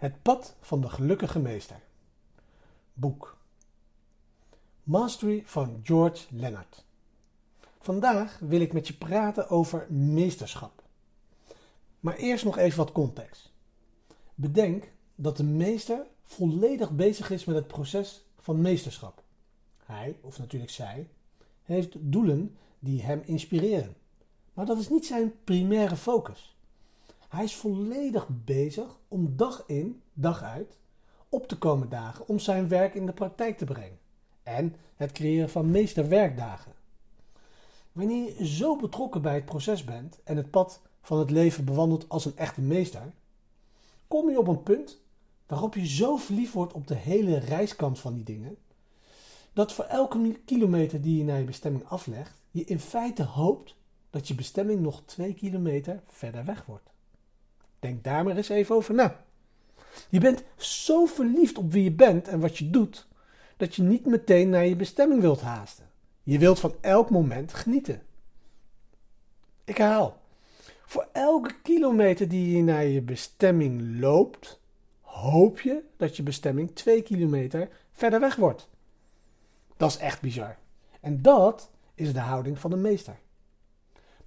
Het pad van de gelukkige meester. Boek. Mastery van George Leonard. Vandaag wil ik met je praten over meesterschap. Maar eerst nog even wat context. Bedenk dat de meester volledig bezig is met het proces van meesterschap. Hij, of natuurlijk zij, heeft doelen die hem inspireren. Maar dat is niet zijn primaire focus. Hij is volledig bezig om dag in, dag uit op te komen dagen om zijn werk in de praktijk te brengen. En het creëren van meesterwerkdagen. Wanneer je zo betrokken bij het proces bent en het pad van het leven bewandelt als een echte meester, kom je op een punt waarop je zo verliefd wordt op de hele reiskant van die dingen, dat voor elke kilometer die je naar je bestemming aflegt, je in feite hoopt dat je bestemming nog twee kilometer verder weg wordt. Denk daar maar eens even over na. Je bent zo verliefd op wie je bent en wat je doet, dat je niet meteen naar je bestemming wilt haasten. Je wilt van elk moment genieten. Ik herhaal. Voor elke kilometer die je naar je bestemming loopt, hoop je dat je bestemming twee kilometer verder weg wordt. Dat is echt bizar. En dat is de houding van de meester.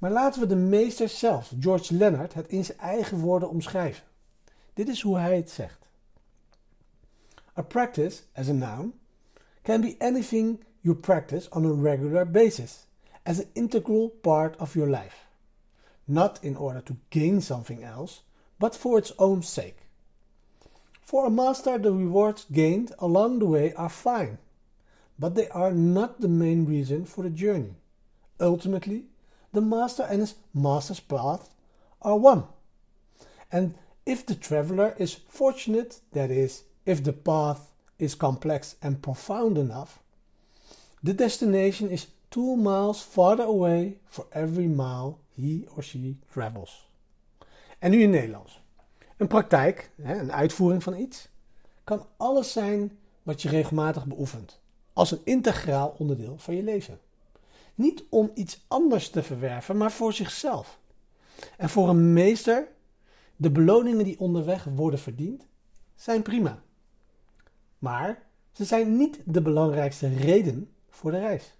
Maar laten we de meester zelf, George Leonard, het in zijn eigen woorden omschrijven. Dit is hoe hij het zegt. A practice, as a noun, can be anything you practice on a regular basis, as an integral part of your life. Not in order to gain something else, but for its own sake. For a master, the rewards gained along the way are fine, but they are not the main reason for the journey. Ultimately, the master and his master's path are one. And if the traveler is fortunate, that is, if the path is complex and profound enough, the destination is two miles farther away for every mile he or she travels. En nu in Nederlands. Een praktijk, een uitvoering van iets, kan alles zijn wat je regelmatig beoefent, als een integraal onderdeel van je leven. Niet om iets anders te verwerven, maar voor zichzelf. En voor een meester, de beloningen die onderweg worden verdiend, zijn prima. Maar ze zijn niet de belangrijkste reden voor de reis.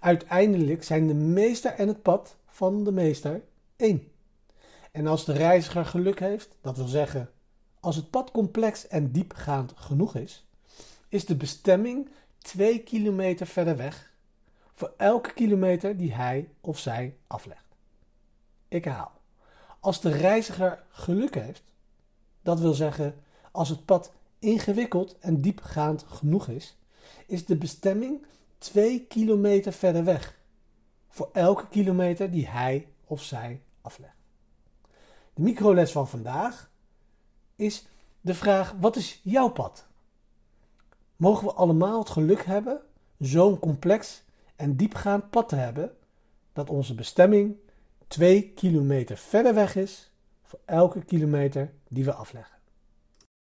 Uiteindelijk zijn de meester en het pad van de meester één. En als de reiziger geluk heeft, dat wil zeggen, als het pad complex en diepgaand genoeg is, is de bestemming twee kilometer verder weg voor elke kilometer die hij of zij aflegt. Ik herhaal. Als de reiziger geluk heeft, dat wil zeggen als het pad ingewikkeld en diepgaand genoeg is, is de bestemming twee kilometer verder weg voor elke kilometer die hij of zij aflegt. De microles van vandaag is de vraag: wat is jouw pad? Mogen we allemaal het geluk hebben zo'n complex en diepgaand pad te hebben dat onze bestemming twee kilometer verder weg is voor elke kilometer die we afleggen.